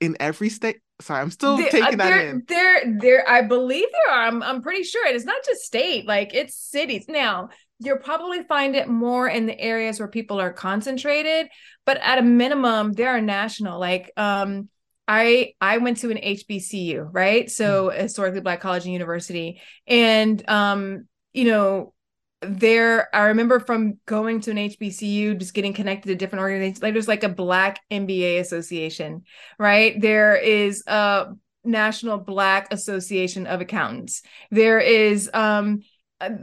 in every state. Sorry i'm still there, uh, taking uh, that in. there there i believe there are. I'm, I'm pretty sure. And it's not just state like it's cities. Now you'll probably find it more in the areas where people are concentrated but at a minimum they are national. Like um I I went to an HBCU, right? So mm. historically black college and university. And um you know, there I remember from going to an HBCU, just getting connected to different organizations. Like there's like a Black MBA Association, right? There is a National Black Association of Accountants. There is um,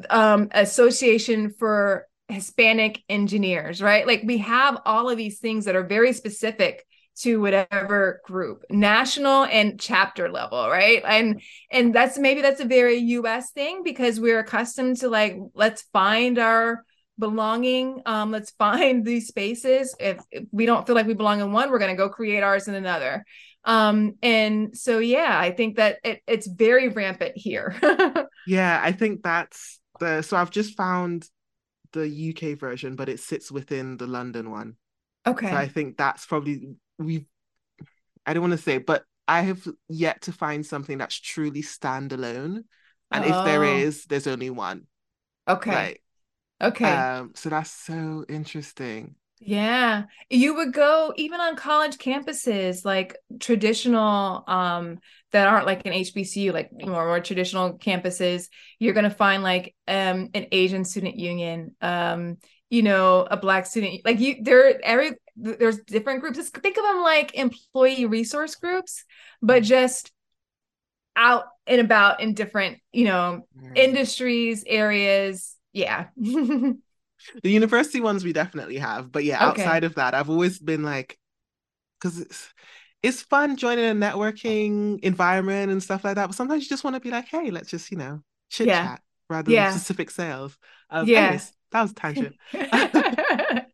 um Association for Hispanic Engineers, right? Like we have all of these things that are very specific to whatever group national and chapter level right? And and that's maybe that's a very us thing because we're accustomed to like let's find our belonging um let's [LAUGHS] find these spaces. If, if we don't feel like we belong in one we're going to go create ours in another. Um and so yeah i think that it, it's very rampant here. [LAUGHS] Yeah i think that's the so i've just found the uk version but it sits within the london one. Okay. So i think that's probably we I don't want to say, but I have yet to find something that's truly standalone. And oh. if there oh. there's only one. Okay. Like, okay. Um, so that's so interesting. Yeah. You would go even on college campuses, like traditional, um, that aren't like an HBCU, like more, more traditional campuses, you're gonna find like um an Asian student union, um, you know, a black student like you there every there's different groups. Think of them like employee resource groups, but just out and about in different, you know, mm. industries, areas. Yeah. [LAUGHS] the university ones we definitely have, but yeah, okay. outside of that, I've always been like, because it's it's fun joining a networking environment and stuff like that. But sometimes you just want to be like, hey, let's just you know chit chat yeah. rather yeah. than specific sales. Um, yeah, anyways, that was tangent. [LAUGHS]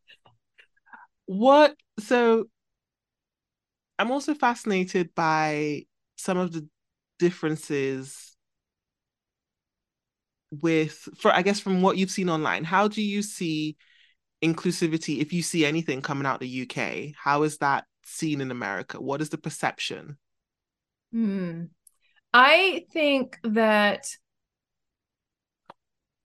what so I'm also fascinated by some of the differences with for I guess from what you've seen online. How do you see inclusivity if you see anything coming out the UK? How is that seen in America? What is the perception? Hmm. I think that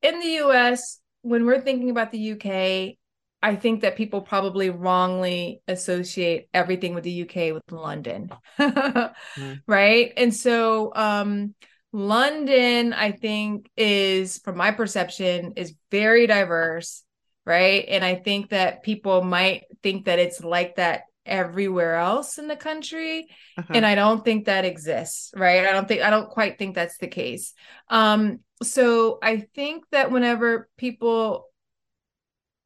in the US, when we're thinking about the UK, I think that people probably wrongly associate everything with the UK with London. mm. [LAUGHS] Right. And so um London, I think, is from my perception, is very diverse, right? And I think that people might think that it's like that everywhere else in the country uh-huh. and i don't think that exists right i don't think i don't quite think that's the case um so i think that whenever people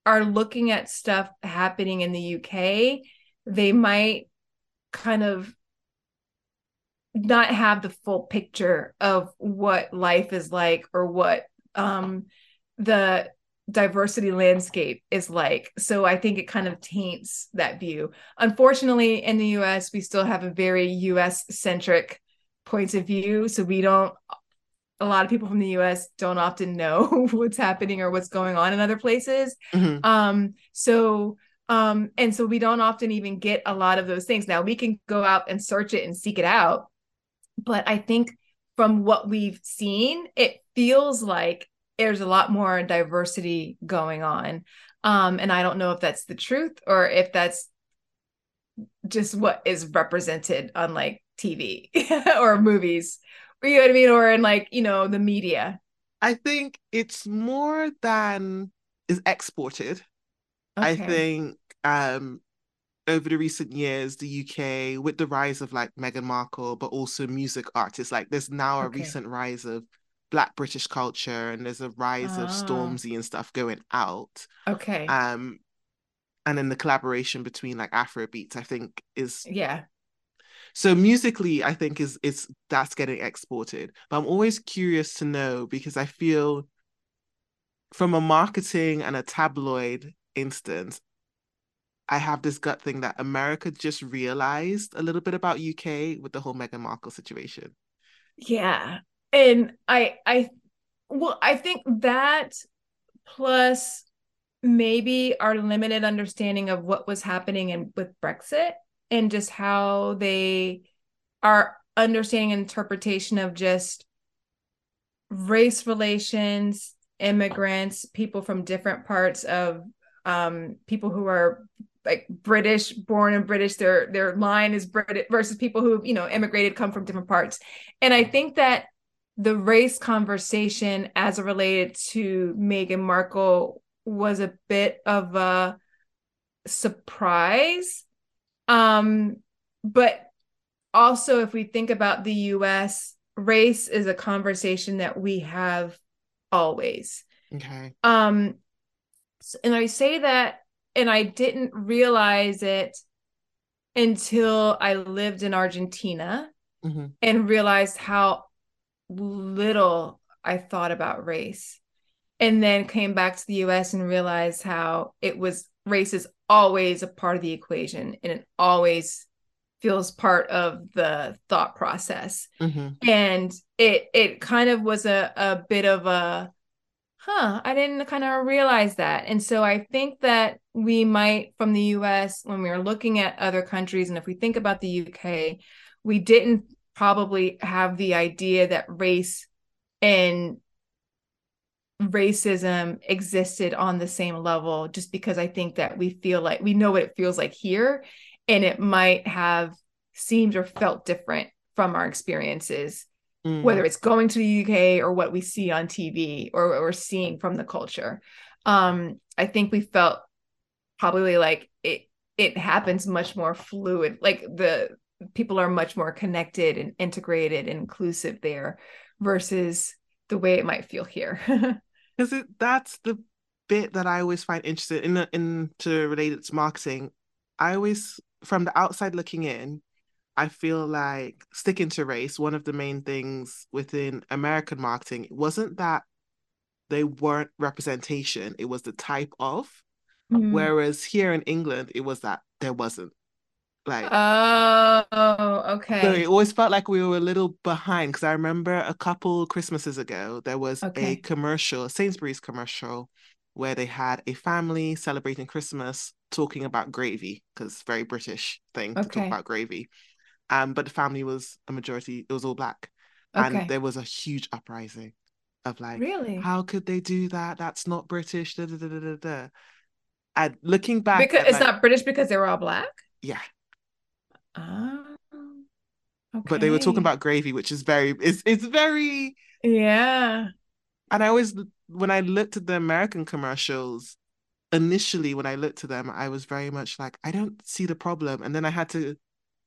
are looking at stuff happening in the uk they might kind of not have the full picture of what life is like or what um the diversity landscape is like. So I think it kind of taints that view. Unfortunately, in the US, we still have a very US centric points of view. So we don't, a lot of people from the US don't often know [LAUGHS] what's happening or what's going on in other places. Mm-hmm. Um, so, um, and so we don't often even get a lot of those things. Now we can go out and search it and seek it out. But I think from what we've seen, it feels like there's a lot more diversity going on. Um, and I don't know if that's the truth or if that's just what is represented on like TV [LAUGHS] or movies, or you know what I mean, or in like you know the media. I think it's more than is exported. Okay. I think um over the recent years, the UK, with the rise of like Meghan Markle, but also music artists, like there's now a okay. recent rise of black british culture and there's a rise of ah. stormzy and stuff going out okay um and then the collaboration between like afro beats i think is yeah so musically i think is is that's getting exported but i'm always curious to know because i feel from a marketing and a tabloid instance I have this gut thing that America just realized a little bit about UK with the whole Meghan Markle situation. Yeah and I I well I think that plus maybe our limited understanding of what was happening in with Brexit and just how they are understanding interpretation of just race relations, immigrants, people from different parts of um, people who are like British, born and British, their their line is British versus people who you know immigrated, come from different parts, and I think that the race conversation as it related to Meghan Markle was a bit of a surprise. Um, but also, if we think about the US, race is a conversation that we have always. Okay. Um, and I say that, and I didn't realize it until I lived in Argentina mm-hmm. and realized how little I thought about race. And then came back to the US and realized how it was race is always a part of the equation and it always feels part of the thought process. Mm-hmm. And it it kind of was a, a bit of a huh, I didn't kind of realize that. And so I think that we might from the US when we are looking at other countries and if we think about the UK, we didn't probably have the idea that race and racism existed on the same level just because I think that we feel like we know what it feels like here and it might have seemed or felt different from our experiences mm. whether it's going to the UK or what we see on TV or what we're seeing from the culture um I think we felt probably like it it happens much more fluid like the people are much more connected and integrated and inclusive there versus the way it might feel here. [LAUGHS] Because it that's the bit that I always find interesting in in to relate it to marketing. I always from the outside looking in, I feel like sticking to race, one of the main things within American marketing wasn't that they weren't representation, it was the type of. Mm. Whereas here in England, it was that there wasn't. Like oh, okay. So it always felt like we were a little behind because I remember a couple Christmases ago there was okay. a commercial, Sainsbury's commercial, where they had a family celebrating Christmas talking about gravy because very British thing okay. to talk about gravy. Um, but the family was a majority; it was all black, okay. and there was a huge uprising of like, really, how could they do that? That's not British. Da, da, da, da, da. And looking back, because it's like, not British because they were all black. Yeah, Oh. Okay. But they were talking about gravy, which is very it's it's very yeah. And I always when I looked at the American commercials, initially when I looked at them, I was very much like, I don't see the problem. And then I had to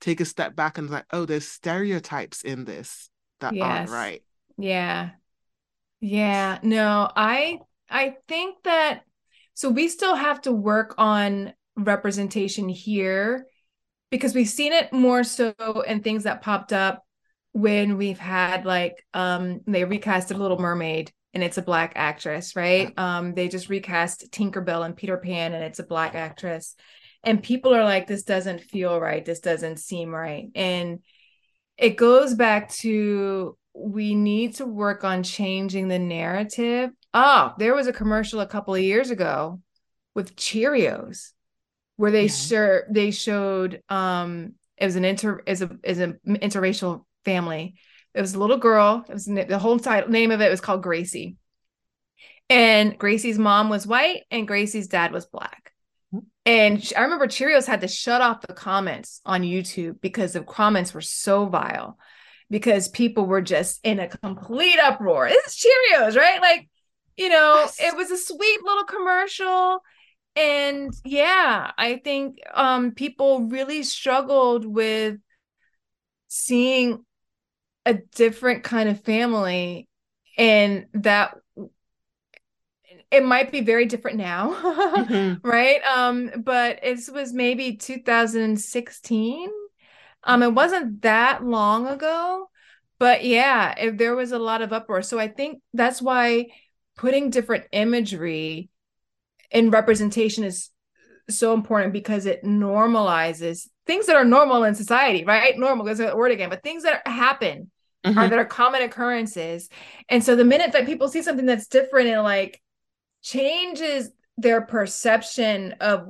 take a step back and like, oh, there's stereotypes in this that yes. aren't right. Yeah. Yeah. No, I I think that so we still have to work on representation here because we've seen it more so in things that popped up when we've had like um they recasted Little Mermaid and it's a black actress, right? Um they just recast Tinkerbell and Peter Pan and it's a black actress. And people are like this doesn't feel right. This doesn't seem right. And it goes back to we need to work on changing the narrative. Oh, there was a commercial a couple of years ago with Cheerios where they yeah. they showed um it was an inter is a is an interracial family. It was a little girl. It was the whole title name of it was called Gracie. And Gracie's mom was white and Gracie's dad was black. Hmm. And I remember Cheerios had to shut off the comments on YouTube because the comments were so vile because people were just in a complete uproar. It's Cheerios, right? Like, you know, yes. it was a sweet little commercial and yeah i think um people really struggled with seeing a different kind of family and that it might be very different now [LAUGHS] mm-hmm. right? Um but it was maybe 2016 um it wasn't that long ago but yeah if there was a lot of uproar. So i think that's why putting different imagery and representation is so important because it normalizes things that are normal in society, right? Normal is a word again, but things that happen mm-hmm. are that are common occurrences. And so the minute that people see something that's different and like changes their perception of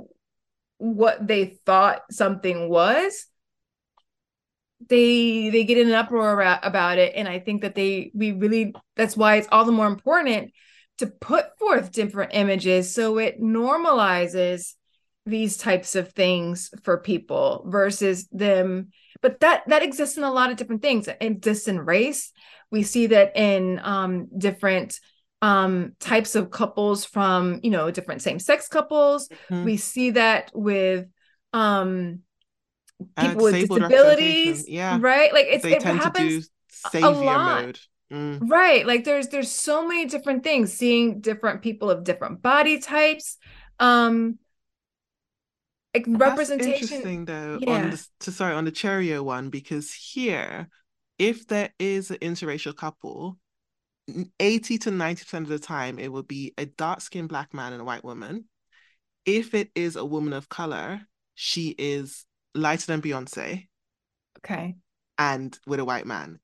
what they thought something was, they they get in an uproar about it and i think that they we really that's why it's all the more important to put forth different images so it normalizes these types of things for people versus them. But that that exists in a lot of different things. It exists in race. We see that in um, different um, types of couples from you know different same-sex couples. Mm-hmm. we see that with um people with disabilities yeah. right? Like it's, they it happens a lot. mode. Mm. Right. Like there's there's so many different things, seeing different people of different body types. Um like representation. That's interesting though yeah. on the to sorry on the Cheerio one because here if there is an interracial couple 80 to 90% of the time it will be a dark-skinned black man and a white woman if it is a woman of color she is lighter than beyonce okay and with a white man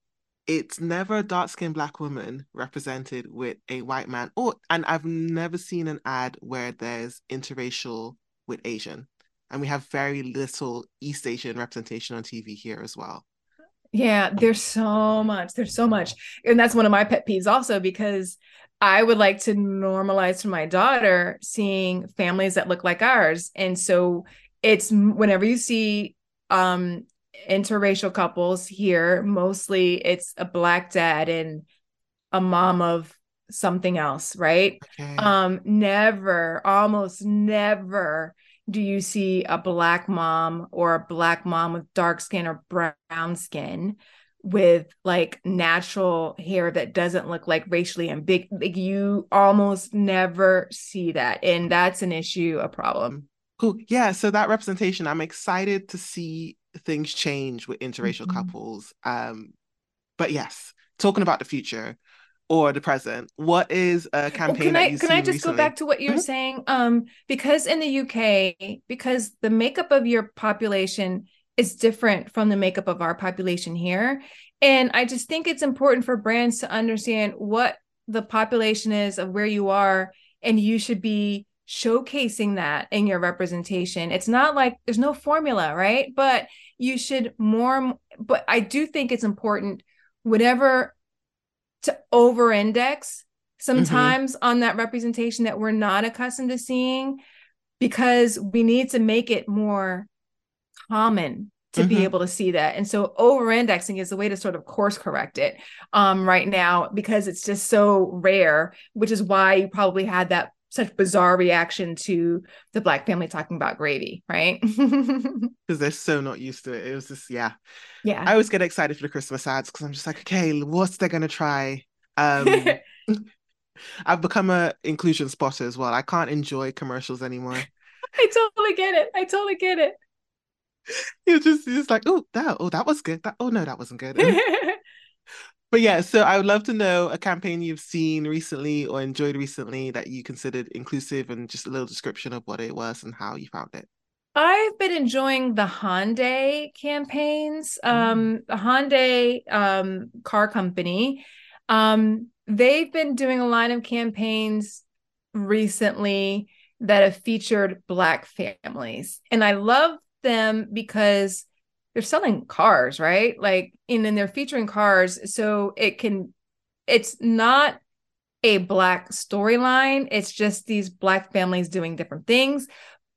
it's never a dark skinned black woman represented with a white man or and I've never seen an ad where there's interracial with Asian. And we have very little East Asian representation on TV here as well. Yeah, there's so much. There's so much. And that's one of my pet peeves also because I would like to normalize for my daughter seeing families that look like ours. And so it's whenever you see um interracial couples here mostly it's a black dad and a mom of something else right okay. um never almost never do you see a black mom or a black mom with dark skin or brown skin with like natural hair that doesn't look like racially ambiguous like you almost never see that and that's an issue a problem cool yeah so that representation i'm excited to see things change with interracial mm-hmm. couples. Um, but yes, talking about the future or the present, what is a campaign well, can I, can I just recently? go back to what you were mm-hmm. saying? Um, because in the UK, because the makeup of your population is different from the makeup of our population here. And I just think it's important for brands to understand what the population is of where you are, and you should be showcasing that in your representation. It's not like there's no formula, right? But you should more, but I do think it's important whatever to over index sometimes mm-hmm. on that representation that we're not accustomed to seeing because we need to make it more common to mm-hmm. be able to see that. And so over indexing is the way to sort of course correct it um, right now because it's just so rare, which is why you probably had that such bizarre reaction to the black family talking about gravy, right? [LAUGHS] Because they're so not used to it. It was just, yeah. Yeah. I always get excited for the Christmas ads because I'm just like, okay, what's they're gonna try? Um [LAUGHS] [LAUGHS] I've become a inclusion spotter as well. I can't enjoy commercials anymore. I totally get it. I totally get it. You're just you're just like, oh that oh that was good. That oh no, that wasn't good. But yeah, so I would love to know a campaign you've seen recently or enjoyed recently that you considered inclusive and just a little description of what it was and how you found it. I've been enjoying the Hyundai campaigns. Um, mm. the Hyundai um, car company. Um, they've been doing a line of campaigns recently that have featured Black families. And I love them because they're selling cars, right? Like, and then they're featuring cars. So it can, it's not a Black storyline, it's just these Black families doing different things.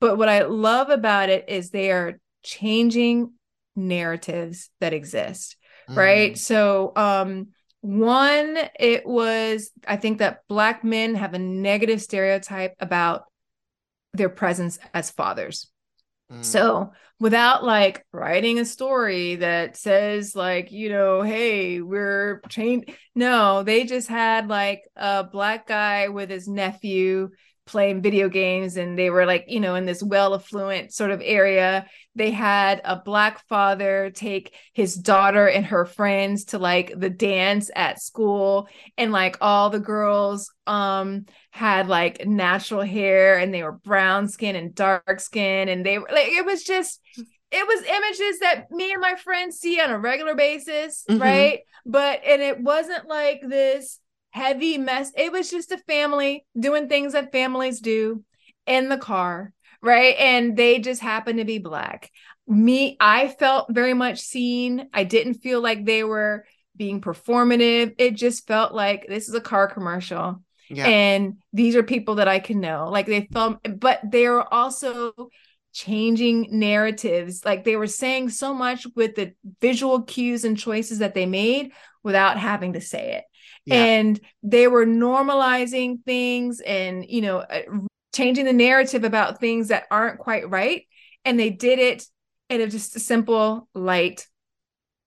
But what I love about it is they are changing narratives that exist, mm. right? So, um, one, it was, I think that Black men have a negative stereotype about their presence as fathers. Mm. So, without like writing a story that says, like, you know, hey, we're trained, no, they just had like a Black guy with his nephew playing video games and they were like you know in this well affluent sort of area. They had a black father take his daughter and her friends to like the dance at school. And like all the girls um had like natural hair and they were brown skin and dark skin. And they were like it was just it was images that me and my friends see on a regular basis mm-hmm. right? But and it wasn't like this heavy mess. It was just a family doing things that families do in the car, right? And they just happened to be black. Me, I felt very much seen. I didn't feel like they were being performative. It just felt like this is a car commercial. Yeah. And these are people that I can know. Like they felt, but they are also changing narratives. Like they were saying so much with the visual cues and choices that they made without having to say it and they were normalizing things and you know uh, changing the narrative about things that aren't quite right. And they did it in a just a simple light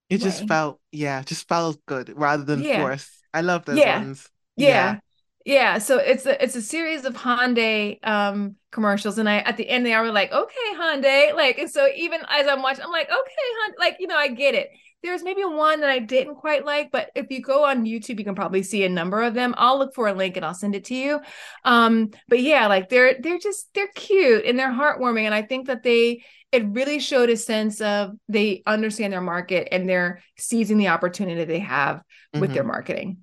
it way. just felt yeah just felt good rather than yeah. forced. I love those yeah. ones. Yeah. yeah. Yeah. So it's a it's a series of Hyundai um commercials. And I at the end they are like okay Hyundai. Like and so even as I'm watching I'm like okay Hyundai like you know I get it there's maybe one that I didn't quite like, but if you go on YouTube, you can probably see a number of them. I'll look for a link and I'll send it to you. Um, but yeah, like they're they're just they're cute and they're heartwarming. And I think that they it really showed a sense of they understand their market and they're seizing the opportunity they have with mm-hmm. their marketing.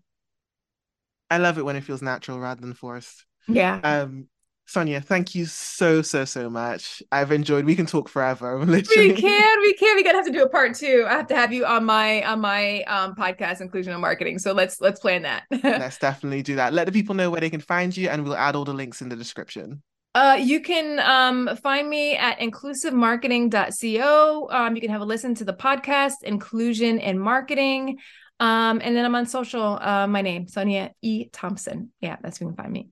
I love it when it feels natural rather than forced. Yeah. Um, Sonia, thank you so so so much. I've enjoyed. We can talk forever. [LAUGHS] Literally. We can. We can. We gotta have to do a part two. I have to have you on my on my um podcast, inclusion and marketing. So let's let's plan that. [LAUGHS] let's definitely do that. Let the people know where they can find you, and we'll add all the links in the description. Uh, you can um, find me at inclusivemarketing.co. Um, you can have a listen to the podcast, Inclusion and Marketing. Um, and then I'm on social. Uh, my name, Sonia E. Thompson. Yeah, that's where you can find me.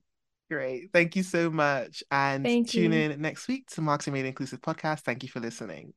Great. Thank you so much. And Thank tune you. in next week to Marketing Made Inclusive podcast. Thank you for listening.